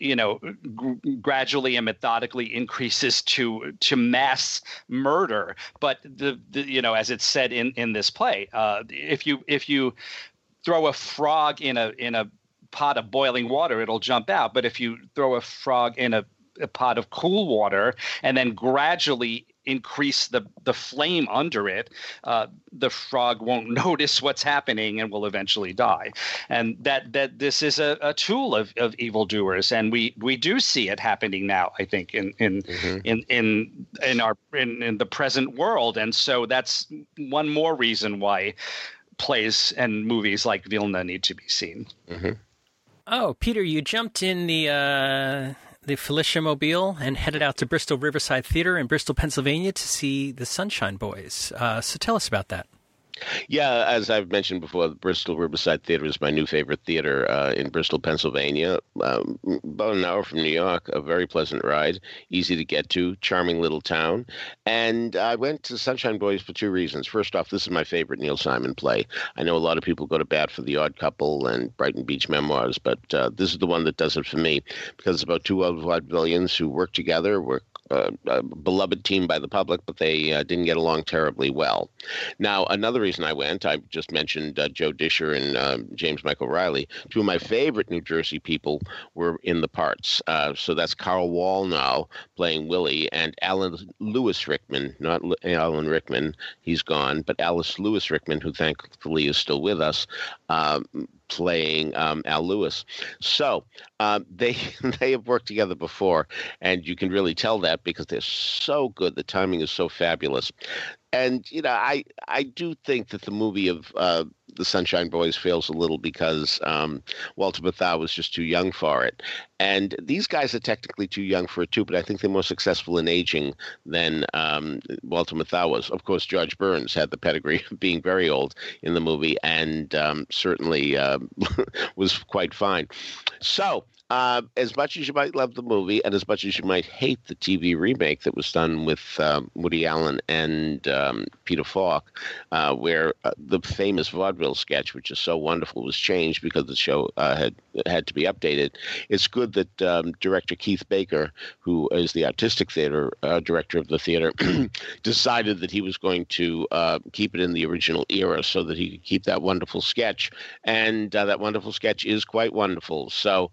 you know g- gradually and methodically increases to to mass murder. But the, the you know as it's said in in this play uh, if you if you throw a frog in a in a pot of boiling water it'll jump out. But if you throw a frog in a, a pot of cool water and then gradually increase the the flame under it, uh, the frog won't notice what's happening and will eventually die. And that that this is a, a tool of, of evildoers, and we we do see it happening now. I think in in mm-hmm. in, in in our in, in the present world, and so that's one more reason why plays and movies like Vilna need to be seen. Mm-hmm. Oh, Peter, you jumped in the uh, the Filichia Mobile and headed out to Bristol Riverside Theater in Bristol, Pennsylvania, to see the Sunshine Boys. Uh, so tell us about that. Yeah, as I've mentioned before, the Bristol Riverside Theater is my new favorite theater uh, in Bristol, Pennsylvania. Um, about an hour from New York, a very pleasant ride, easy to get to, charming little town. And I went to Sunshine Boys for two reasons. First off, this is my favorite Neil Simon play. I know a lot of people go to bat for The Odd Couple and Brighton Beach Memoirs, but uh, this is the one that does it for me because it's about two old vaudevillians who work together, work uh, a beloved team by the public, but they uh, didn't get along terribly well. Now, another reason I went, I just mentioned uh, Joe Discher and uh, James Michael Reilly. Two of my favorite New Jersey people were in the parts. Uh, so that's Carl Wallnau playing Willie and Alan Lewis Rickman, not L- Alan Rickman, he's gone, but Alice Lewis Rickman, who thankfully is still with us, um, playing um, Al Lewis. So um, they they have worked together before, and you can really tell that because they're so good. The timing is so fabulous, and you know I I do think that the movie of uh, the Sunshine Boys fails a little because um, Walter Matthau was just too young for it, and these guys are technically too young for it too. But I think they're more successful in aging than um, Walter Matthau was. Of course, George Burns had the pedigree of being very old in the movie, and um, certainly uh, was quite fine. So uh, as much as you might love the movie, and as much as you might hate the TV remake that was done with um, Woody Allen and um, Peter Falk, uh, where uh, the famous vaudeville sketch, which is so wonderful, was changed because the show uh, had had to be updated. It's good that um, director Keith Baker, who is the artistic theater uh, director of the theater, decided that he was going to uh, keep it in the original era so that he could keep that wonderful sketch, and that wonderful sketch is quite wonderful. So.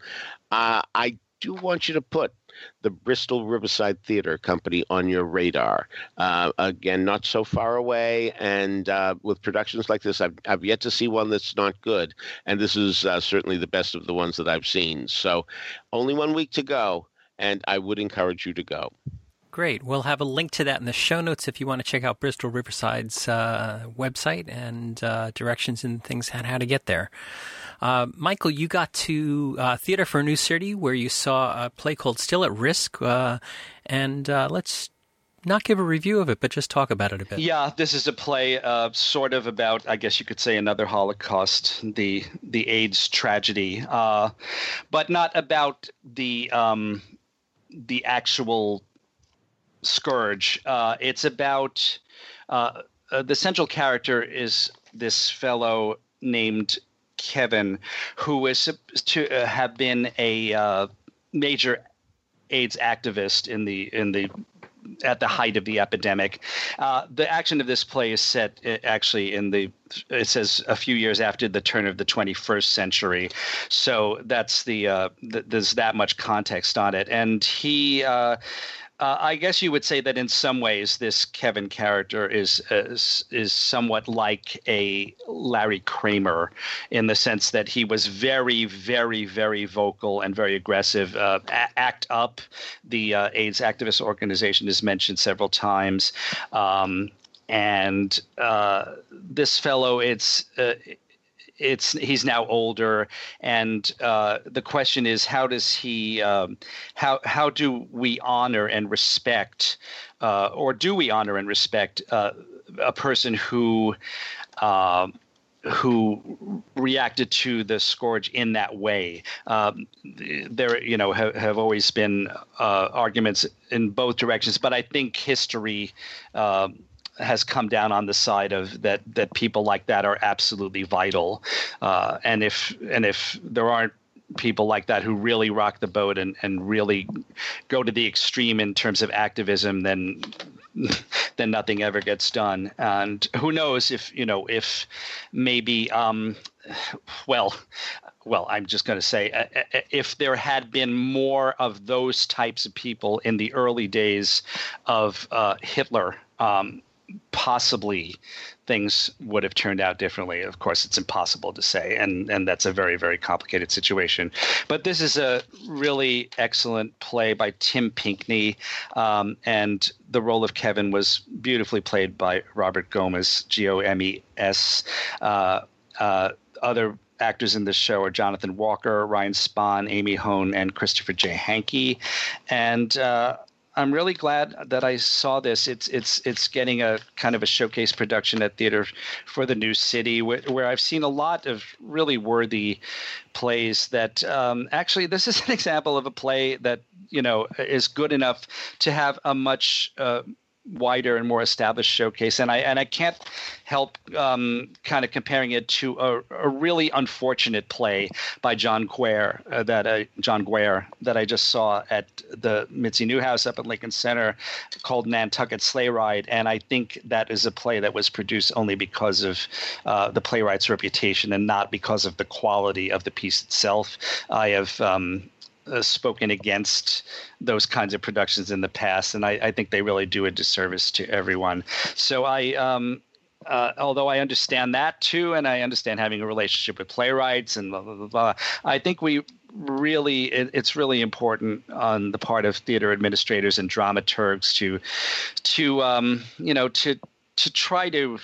Uh, I do want you to put the Bristol Riverside Theater Company on your radar. Uh, again, not so far away, and uh, with productions like this, I've, I've yet to see one that's not good, and this is uh, certainly the best of the ones that I've seen. So, only one week to go, and I would encourage you to go. Great. We'll have a link to that in the show notes if you want to check out Bristol Riverside's uh, website and uh, directions and things on how to get there. Uh, Michael, you got to uh, Theater for a New City where you saw a play called Still at Risk. Uh, and uh, let's not give a review of it, but just talk about it a bit. Yeah, this is a play uh, sort of about, I guess you could say, another Holocaust, the the AIDS tragedy, uh, but not about the um, the actual scourge. Uh, it's about uh, uh, the central character is this fellow named Kevin, who is to uh, have been a uh, major AIDS activist in the in the at the height of the epidemic. Uh, the action of this play is set actually in the it says a few years after the turn of the 21st century, so that's the, uh, th- there's that much context on it, and he. Uh, I guess you would say that in some ways, this Kevin character is, is is somewhat like a Larry Kramer, in the sense that he was very, very, very vocal and very aggressive. Uh, ACT UP, the uh, AIDS activist organization, is mentioned several times. Um, and uh, this fellow, it's uh, it's he's now older, and uh, the question is how does he um, how how do we honor and respect, uh, or do we honor and respect uh, a person who? Um, who reacted to the scourge in that way. Um, there, you know, have, have always been uh, arguments in both directions, but I think history uh, has come down on the side of that that people like that are absolutely vital, uh, and if and if there aren't people like that who really rock the boat and, and really go to the extreme in terms of activism, then then nothing ever gets done. And who knows if you know if maybe um, well well, I'm just going to say, uh, uh, if there had been more of those types of people in the early days of uh, Hitler, um, possibly things would have turned out differently. Of course, it's impossible to say, and and that's a very very complicated situation. But this is a really excellent play by Tim Pinkney, um, and the role of Kevin was beautifully played by Robert Gomes, G O M E S. Uh, uh, other actors in this show are Jonathan Walker, Ryan Spahn, Amy Hone, and Christopher J. Hankey. And uh, I'm really glad that I saw this. It's it's it's getting a kind of a showcase production at Theater for the New City, where, where I've seen a lot of really worthy plays. That um, actually, this is an example of a play that you know is good enough to have a much uh, wider and more established showcase. And I and I can't help um, kind of comparing it to a, a, really unfortunate play by John Guare uh, that uh, John Guare that I just saw at the Mitzi Newhouse up at Lincoln Center called Nantucket Sleigh Ride. And I think that is a play that was produced only because of uh, the playwright's reputation and not because of the quality of the piece itself. I have um, uh, spoken against those kinds of productions in the past, and I, I, think they really do a disservice to everyone. So I, um, uh, although I understand that too, and I understand having a relationship with playwrights and blah blah blah, blah I think we really it, it's really important on the part of theater administrators and dramaturgs to to um, you know to to try to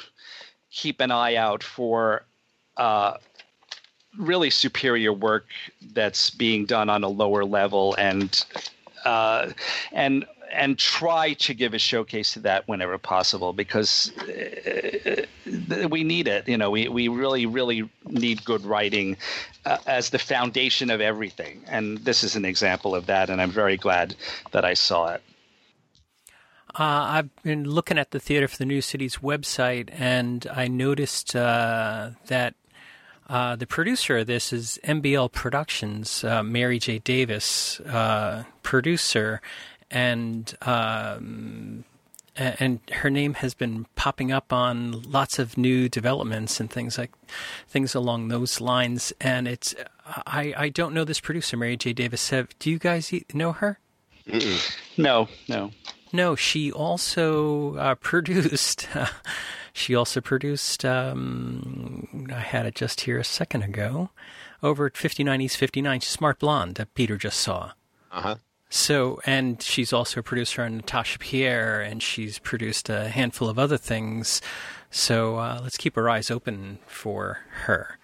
keep an eye out for uh, really superior work that's being done on a lower level and uh, and and try to give a showcase to that whenever possible because uh, we need it. You know, we, we really, really need good writing uh, as the foundation of everything. And this is an example of that. And I'm very glad that I saw it. Uh, I've been looking at the Theater for the New City's website, and I noticed uh, that uh, the producer of this is MBL Productions, uh, Mary J. Davis, uh, producer, and um, and her name has been popping up on lots of new developments and things like things along those lines. And it's I I don't know this producer, Mary J. Davis. Have, do you guys know her? Mm-mm. No, no, no. She also uh, produced. She also produced, um, I had it just here a second ago, over at 59 East 59, Smart Blonde that Peter just saw. Uh huh. So, and she's also a producer on Natasha Pierre, and she's produced a handful of other things. So uh, let's keep our eyes open for her.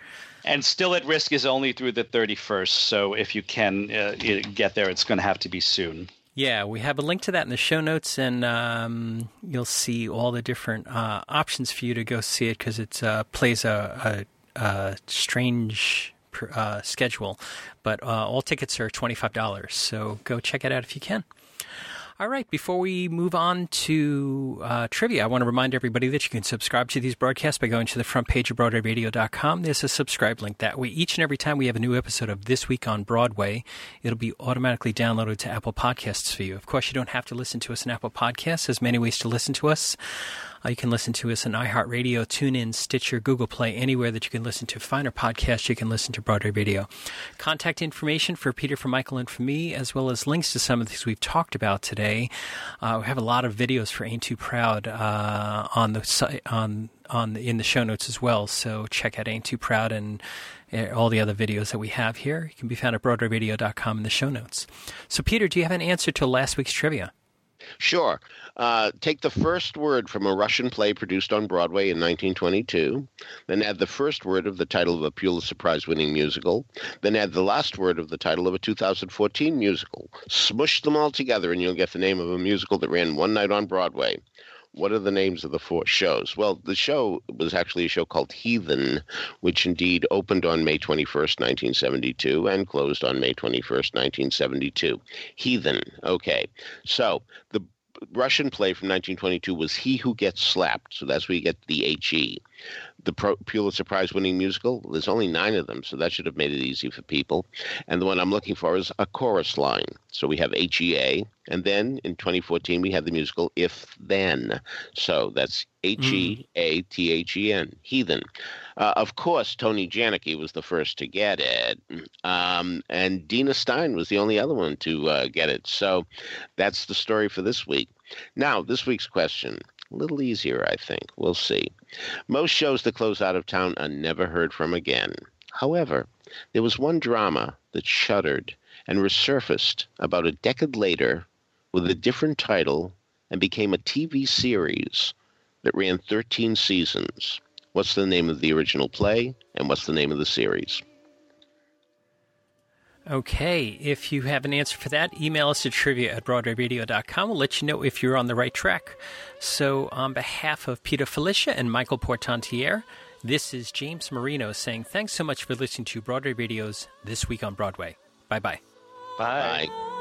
And still at risk is only through the 31st. So if you can uh, get there, it's going to have to be soon. Yeah, we have a link to that in the show notes, and um, you'll see all the different uh, options for you to go see it because it uh, plays a, a, a strange uh, schedule. But uh, all tickets are $25, so go check it out if you can. All right, before we move on to uh, trivia, I want to remind everybody that you can subscribe to these broadcasts by going to the front page of BroadwayRadio.com. There's a subscribe link. That way, each and every time we have a new episode of This Week on Broadway, it'll be automatically downloaded to Apple Podcasts for you. Of course, you don't have to listen to us on Apple Podcasts. There's many ways to listen to us. Uh, you can listen to us on iHeartRadio, TuneIn, Stitcher, Google Play, anywhere that you can listen to finer podcasts, you can listen to Broadway Radio. Contact information for Peter, for Michael, and for me, as well as links to some of these we've talked about today. Uh, we have a lot of videos for Ain't Too Proud uh, on the site, on on the, in the show notes as well. So check out Ain't Too Proud and uh, all the other videos that we have here. You can be found at BroadwayRadio.com in the show notes. So, Peter, do you have an answer to last week's trivia? Sure. Uh, take the first word from a Russian play produced on Broadway in 1922, then add the first word of the title of a Pulitzer Prize winning musical, then add the last word of the title of a 2014 musical. Smush them all together, and you'll get the name of a musical that ran one night on Broadway. What are the names of the four shows? Well, the show was actually a show called Heathen, which indeed opened on May 21st, 1972, and closed on May 21st, 1972. Heathen. Okay. So the Russian play from 1922 was He Who Gets Slapped. So that's where you get the HE. The Pulitzer Prize winning musical, there's only nine of them, so that should have made it easy for people. And the one I'm looking for is a chorus line. So we have HEA, and then in 2014 we had the musical If Then. So that's H E A T H E N, Heathen. Uh, of course, Tony Janicki was the first to get it, um, and Dina Stein was the only other one to uh, get it. So that's the story for this week. Now, this week's question. A little easier, I think. We'll see. Most shows that close out of town are never heard from again. However, there was one drama that shuddered and resurfaced about a decade later with a different title and became a TV series that ran 13 seasons. What's the name of the original play? And what's the name of the series? Okay, if you have an answer for that, email us at trivia at BroadwayRadio.com. We'll let you know if you're on the right track. So, on behalf of Peter Filichia and Michael Portantiere, this is James Marino saying thanks so much for listening to Broadway Radio's This Week on Broadway. Bye-bye. Bye. Bye.